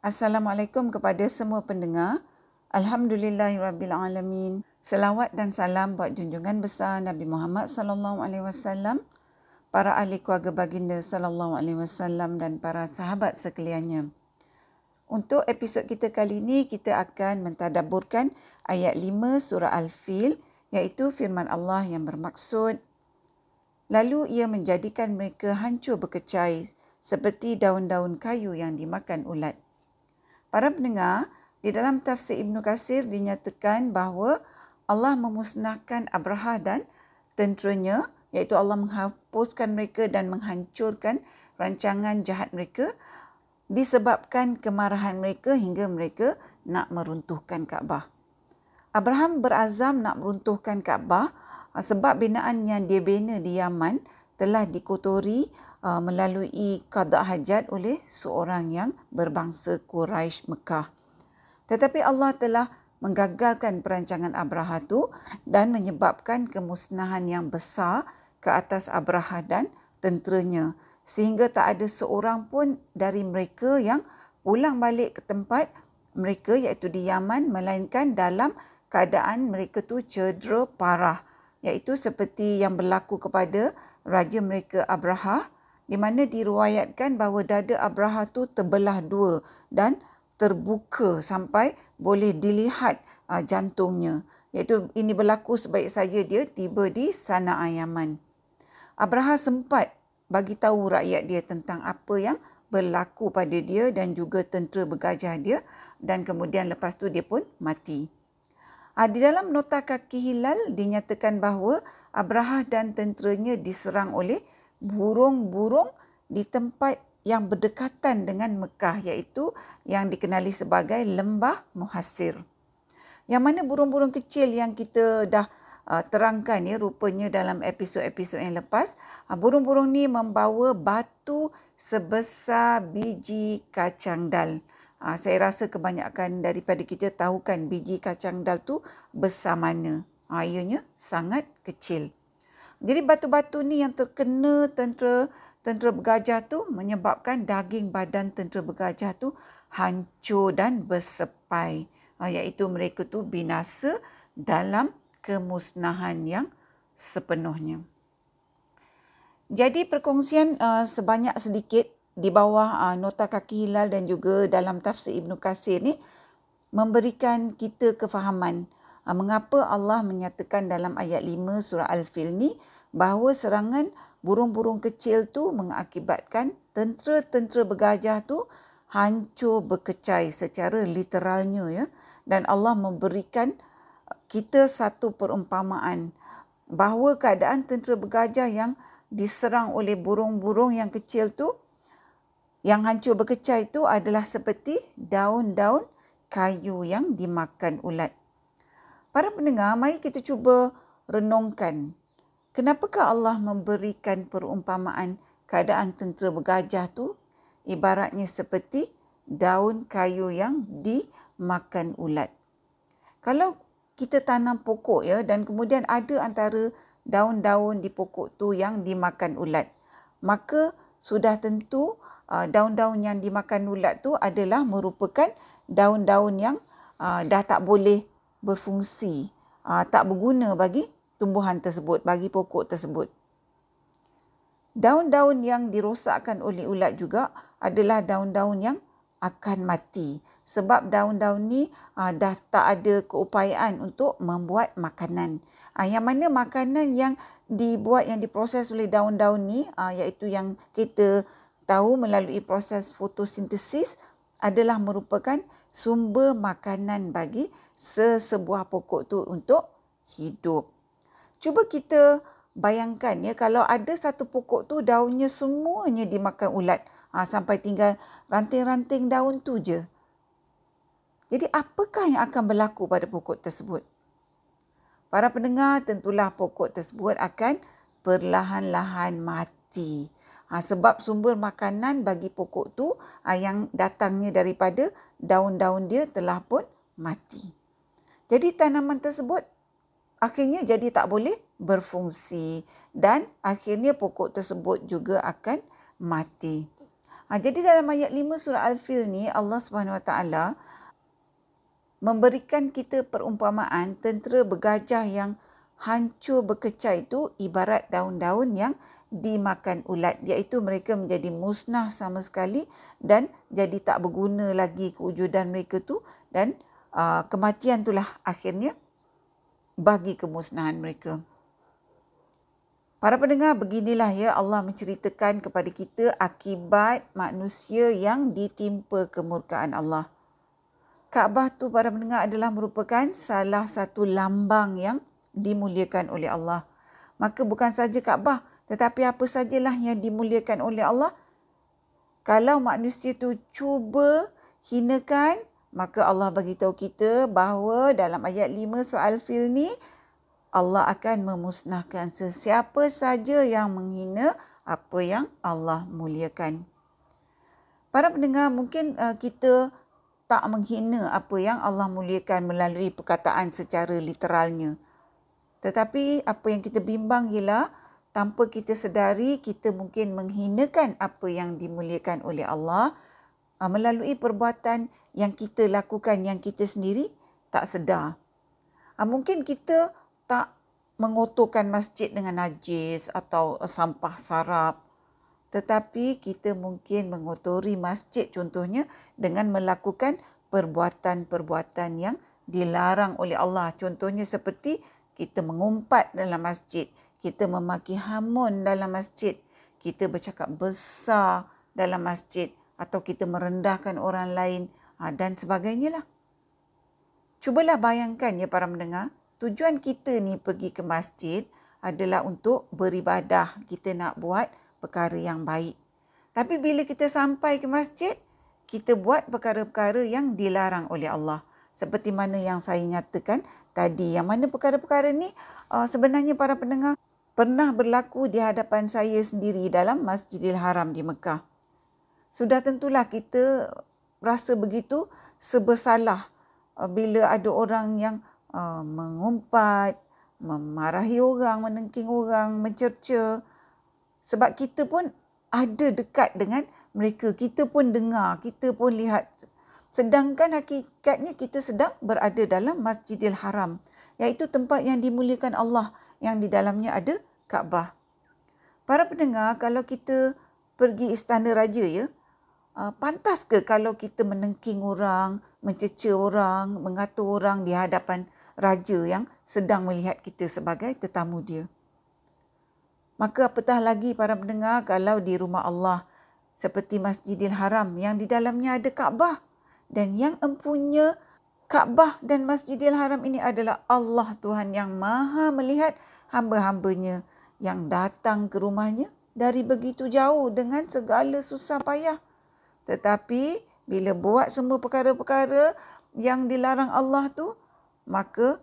Assalamualaikum kepada semua pendengar. Alhamdulillahirabbilalamin. Selawat dan salam buat junjungan besar Nabi Muhammad sallallahu alaihi wasallam, para ahli keluarga baginda sallallahu alaihi wasallam dan para sahabat sekaliannya. Untuk episod kita kali ini kita akan mentadabburkan ayat 5 surah Al-Fil iaitu firman Allah yang bermaksud lalu ia menjadikan mereka hancur berkecai seperti daun-daun kayu yang dimakan ulat. Para pendengar, di dalam tafsir Ibn Qasir dinyatakan bahawa Allah memusnahkan Abraha dan tenteranya iaitu Allah menghapuskan mereka dan menghancurkan rancangan jahat mereka disebabkan kemarahan mereka hingga mereka nak meruntuhkan Kaabah. Abraham berazam nak meruntuhkan Kaabah sebab binaan yang dia bina di Yaman telah dikotori uh, melalui qada hajat oleh seorang yang berbangsa Quraisy Mekah. Tetapi Allah telah menggagalkan perancangan Abraha tu dan menyebabkan kemusnahan yang besar ke atas Abraha dan tenteranya sehingga tak ada seorang pun dari mereka yang pulang balik ke tempat mereka iaitu di Yaman melainkan dalam keadaan mereka tu cedera parah iaitu seperti yang berlaku kepada raja mereka Abraha di mana diruayatkan bahawa dada Abraha tu terbelah dua dan terbuka sampai boleh dilihat uh, jantungnya. Iaitu ini berlaku sebaik saja dia tiba di Sana'a Yaman. Abraha sempat bagi tahu rakyat dia tentang apa yang berlaku pada dia dan juga tentera bergajah dia dan kemudian lepas tu dia pun mati. Uh, di dalam nota kaki hilal dinyatakan bahawa Abraha dan tenteranya diserang oleh burung-burung di tempat yang berdekatan dengan Mekah iaitu yang dikenali sebagai Lembah Muhasir. Yang mana burung-burung kecil yang kita dah uh, terangkan ya rupanya dalam episod-episod yang lepas, uh, burung-burung ni membawa batu sebesar biji kacang dal. Uh, saya rasa kebanyakan daripada kita tahu kan biji kacang dal tu besar mana. Uh, ianya sangat kecil. Jadi batu-batu ni yang terkena tentera tentera bergajah tu menyebabkan daging badan tentera bergajah tu hancur dan bersepai. Ha, iaitu mereka tu binasa dalam kemusnahan yang sepenuhnya. Jadi perkongsian uh, sebanyak sedikit di bawah uh, nota kaki hilal dan juga dalam tafsir Ibn Qasir ni memberikan kita kefahaman mengapa Allah menyatakan dalam ayat 5 surah Al-Fil ni bahawa serangan burung-burung kecil tu mengakibatkan tentera-tentera bergajah tu hancur berkecai secara literalnya ya dan Allah memberikan kita satu perumpamaan bahawa keadaan tentera bergajah yang diserang oleh burung-burung yang kecil tu yang hancur berkecai itu adalah seperti daun-daun kayu yang dimakan ulat. Para pendengar, mari kita cuba renungkan Kenapakah Allah memberikan perumpamaan keadaan tentera bergajah tu ibaratnya seperti daun kayu yang dimakan ulat. Kalau kita tanam pokok ya dan kemudian ada antara daun-daun di pokok tu yang dimakan ulat, maka sudah tentu uh, daun-daun yang dimakan ulat tu adalah merupakan daun-daun yang uh, dah tak boleh berfungsi, uh, tak berguna bagi tumbuhan tersebut, bagi pokok tersebut. Daun-daun yang dirosakkan oleh ulat juga adalah daun-daun yang akan mati sebab daun-daun ni aa, ah, dah tak ada keupayaan untuk membuat makanan. Ah, yang mana makanan yang dibuat yang diproses oleh daun-daun ni aa, ah, iaitu yang kita tahu melalui proses fotosintesis adalah merupakan sumber makanan bagi sesebuah pokok tu untuk hidup. Cuba kita bayangkan ya kalau ada satu pokok tu daunnya semuanya dimakan ulat ha, sampai tinggal ranting-ranting daun tu je. Jadi apakah yang akan berlaku pada pokok tersebut? Para pendengar tentulah pokok tersebut akan perlahan-lahan mati. Ha, sebab sumber makanan bagi pokok tu ha, yang datangnya daripada daun-daun dia telah pun mati. Jadi tanaman tersebut akhirnya jadi tak boleh berfungsi dan akhirnya pokok tersebut juga akan mati. Ha, jadi dalam ayat 5 surah Al-Fil ni Allah Subhanahu Wa Taala memberikan kita perumpamaan tentera bergajah yang hancur berkecai itu ibarat daun-daun yang dimakan ulat iaitu mereka menjadi musnah sama sekali dan jadi tak berguna lagi kewujudan mereka tu dan uh, kematian itulah akhirnya bagi kemusnahan mereka. Para pendengar, beginilah ya Allah menceritakan kepada kita akibat manusia yang ditimpa kemurkaan Allah. Kaabah tu para pendengar adalah merupakan salah satu lambang yang dimuliakan oleh Allah. Maka bukan saja Kaabah, tetapi apa sajalah yang dimuliakan oleh Allah. Kalau manusia tu cuba hinakan, maka Allah bagi tahu kita bahawa dalam ayat 5 soal fil ni Allah akan memusnahkan sesiapa saja yang menghina apa yang Allah muliakan. Para pendengar, mungkin uh, kita tak menghina apa yang Allah muliakan melalui perkataan secara literalnya. Tetapi apa yang kita bimbang ialah tanpa kita sedari kita mungkin menghinakan apa yang dimuliakan oleh Allah uh, melalui perbuatan yang kita lakukan yang kita sendiri tak sedar. Uh, mungkin kita tak mengotorkan masjid dengan najis atau sampah sarap. Tetapi kita mungkin mengotori masjid contohnya dengan melakukan perbuatan-perbuatan yang dilarang oleh Allah. Contohnya seperti kita mengumpat dalam masjid, kita memaki hamun dalam masjid, kita bercakap besar dalam masjid atau kita merendahkan orang lain ha, dan sebagainya lah. Cubalah bayangkan ya para mendengar, tujuan kita ni pergi ke masjid adalah untuk beribadah. Kita nak buat perkara yang baik. Tapi bila kita sampai ke masjid, kita buat perkara-perkara yang dilarang oleh Allah. Seperti mana yang saya nyatakan tadi. Yang mana perkara-perkara ni uh, sebenarnya para pendengar pernah berlaku di hadapan saya sendiri dalam Masjidil Haram di Mekah. Sudah tentulah kita rasa begitu sebersalah uh, bila ada orang yang uh, mengumpat, memarahi orang, menengking orang, mencerca. Sebab kita pun ada dekat dengan mereka. Kita pun dengar, kita pun lihat. Sedangkan hakikatnya kita sedang berada dalam Masjidil Haram. Iaitu tempat yang dimuliakan Allah yang di dalamnya ada Kaabah. Para pendengar, kalau kita pergi istana raja ya, uh, pantas ke kalau kita menengking orang, mencecer orang, mengatur orang di hadapan raja yang sedang melihat kita sebagai tetamu dia. Maka apatah lagi para pendengar kalau di rumah Allah seperti Masjidil Haram yang di dalamnya ada Kaabah dan yang empunya Kaabah dan Masjidil Haram ini adalah Allah Tuhan yang maha melihat hamba-hambanya yang datang ke rumahnya dari begitu jauh dengan segala susah payah. Tetapi bila buat semua perkara-perkara yang dilarang Allah tu, maka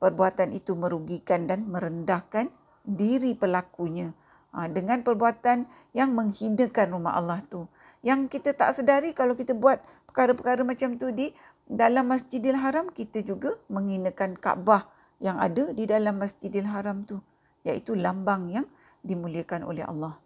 perbuatan itu merugikan dan merendahkan diri pelakunya ha, dengan perbuatan yang menghinakan rumah Allah tu. Yang kita tak sedari kalau kita buat perkara-perkara macam tu di dalam Masjidil Haram, kita juga menghinakan Kaabah yang ada di dalam Masjidil Haram tu, iaitu lambang yang dimuliakan oleh Allah.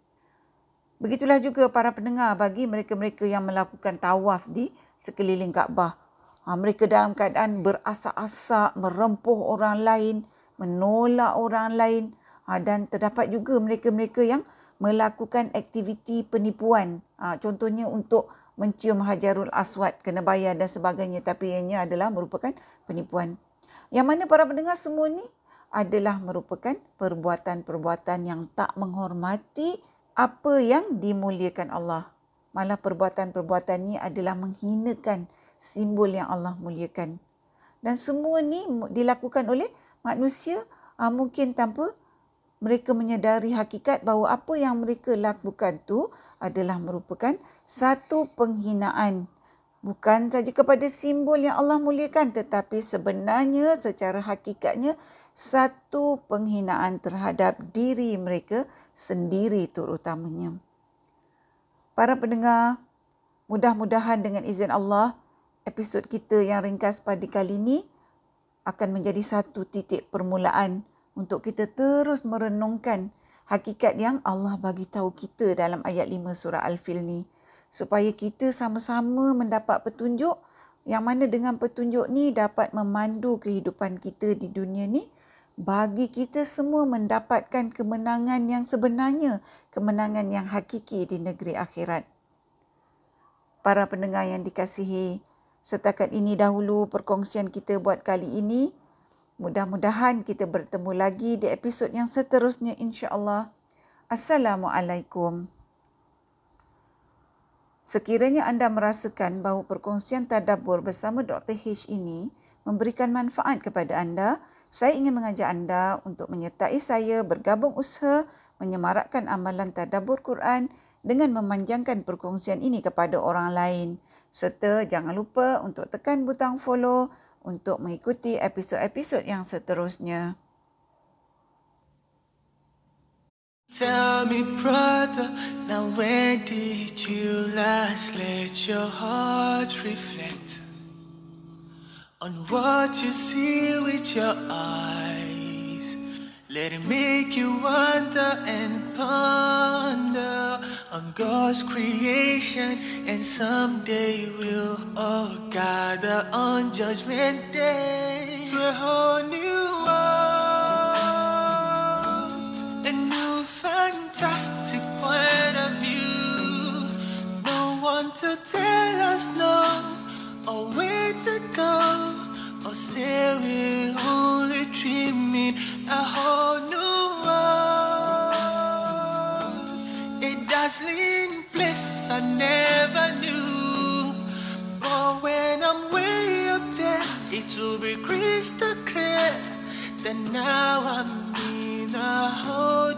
Begitulah juga para pendengar bagi mereka-mereka yang melakukan tawaf di sekeliling Kaabah. Ha, mereka dalam keadaan berasak-asak, merempuh orang lain, menolak orang lain ha, dan terdapat juga mereka-mereka yang melakukan aktiviti penipuan. Ha, contohnya untuk mencium hajarul aswad, kena bayar dan sebagainya tapi ianya adalah merupakan penipuan. Yang mana para pendengar semua ni adalah merupakan perbuatan-perbuatan yang tak menghormati apa yang dimuliakan Allah. Malah perbuatan-perbuatan ini adalah menghinakan simbol yang Allah muliakan. Dan semua ni dilakukan oleh manusia uh, mungkin tanpa mereka menyadari hakikat bahawa apa yang mereka lakukan tu adalah merupakan satu penghinaan bukan saja kepada simbol yang Allah muliakan tetapi sebenarnya secara hakikatnya satu penghinaan terhadap diri mereka sendiri terutamanya. Para pendengar, mudah-mudahan dengan izin Allah episod kita yang ringkas pada kali ini akan menjadi satu titik permulaan untuk kita terus merenungkan hakikat yang Allah bagi tahu kita dalam ayat 5 surah Al-Fil ni. supaya kita sama-sama mendapat petunjuk yang mana dengan petunjuk ni dapat memandu kehidupan kita di dunia ni bagi kita semua mendapatkan kemenangan yang sebenarnya, kemenangan yang hakiki di negeri akhirat. Para pendengar yang dikasihi, setakat ini dahulu perkongsian kita buat kali ini. Mudah-mudahan kita bertemu lagi di episod yang seterusnya insya-Allah. Assalamualaikum. Sekiranya anda merasakan bahawa perkongsian tadabbur bersama Dr. H ini memberikan manfaat kepada anda, saya ingin mengajak anda untuk menyertai saya bergabung usaha menyemarakkan amalan tadabbur Quran dengan memanjangkan perkongsian ini kepada orang lain. Serta jangan lupa untuk tekan butang follow untuk mengikuti episod-episod yang seterusnya. Tell me, brother, now when did you last let your heart reflect on what you see with your eyes? Let it make you wonder and ponder on God's creation, and someday we'll all gather on Judgment Day to a whole new world, a new fantastic point of view. No one to tell us no, or where to go, say we're only dreaming a whole new world. A dazzling bliss I never knew. But when I'm way up there, it will be crystal clear. Then now I'm in a whole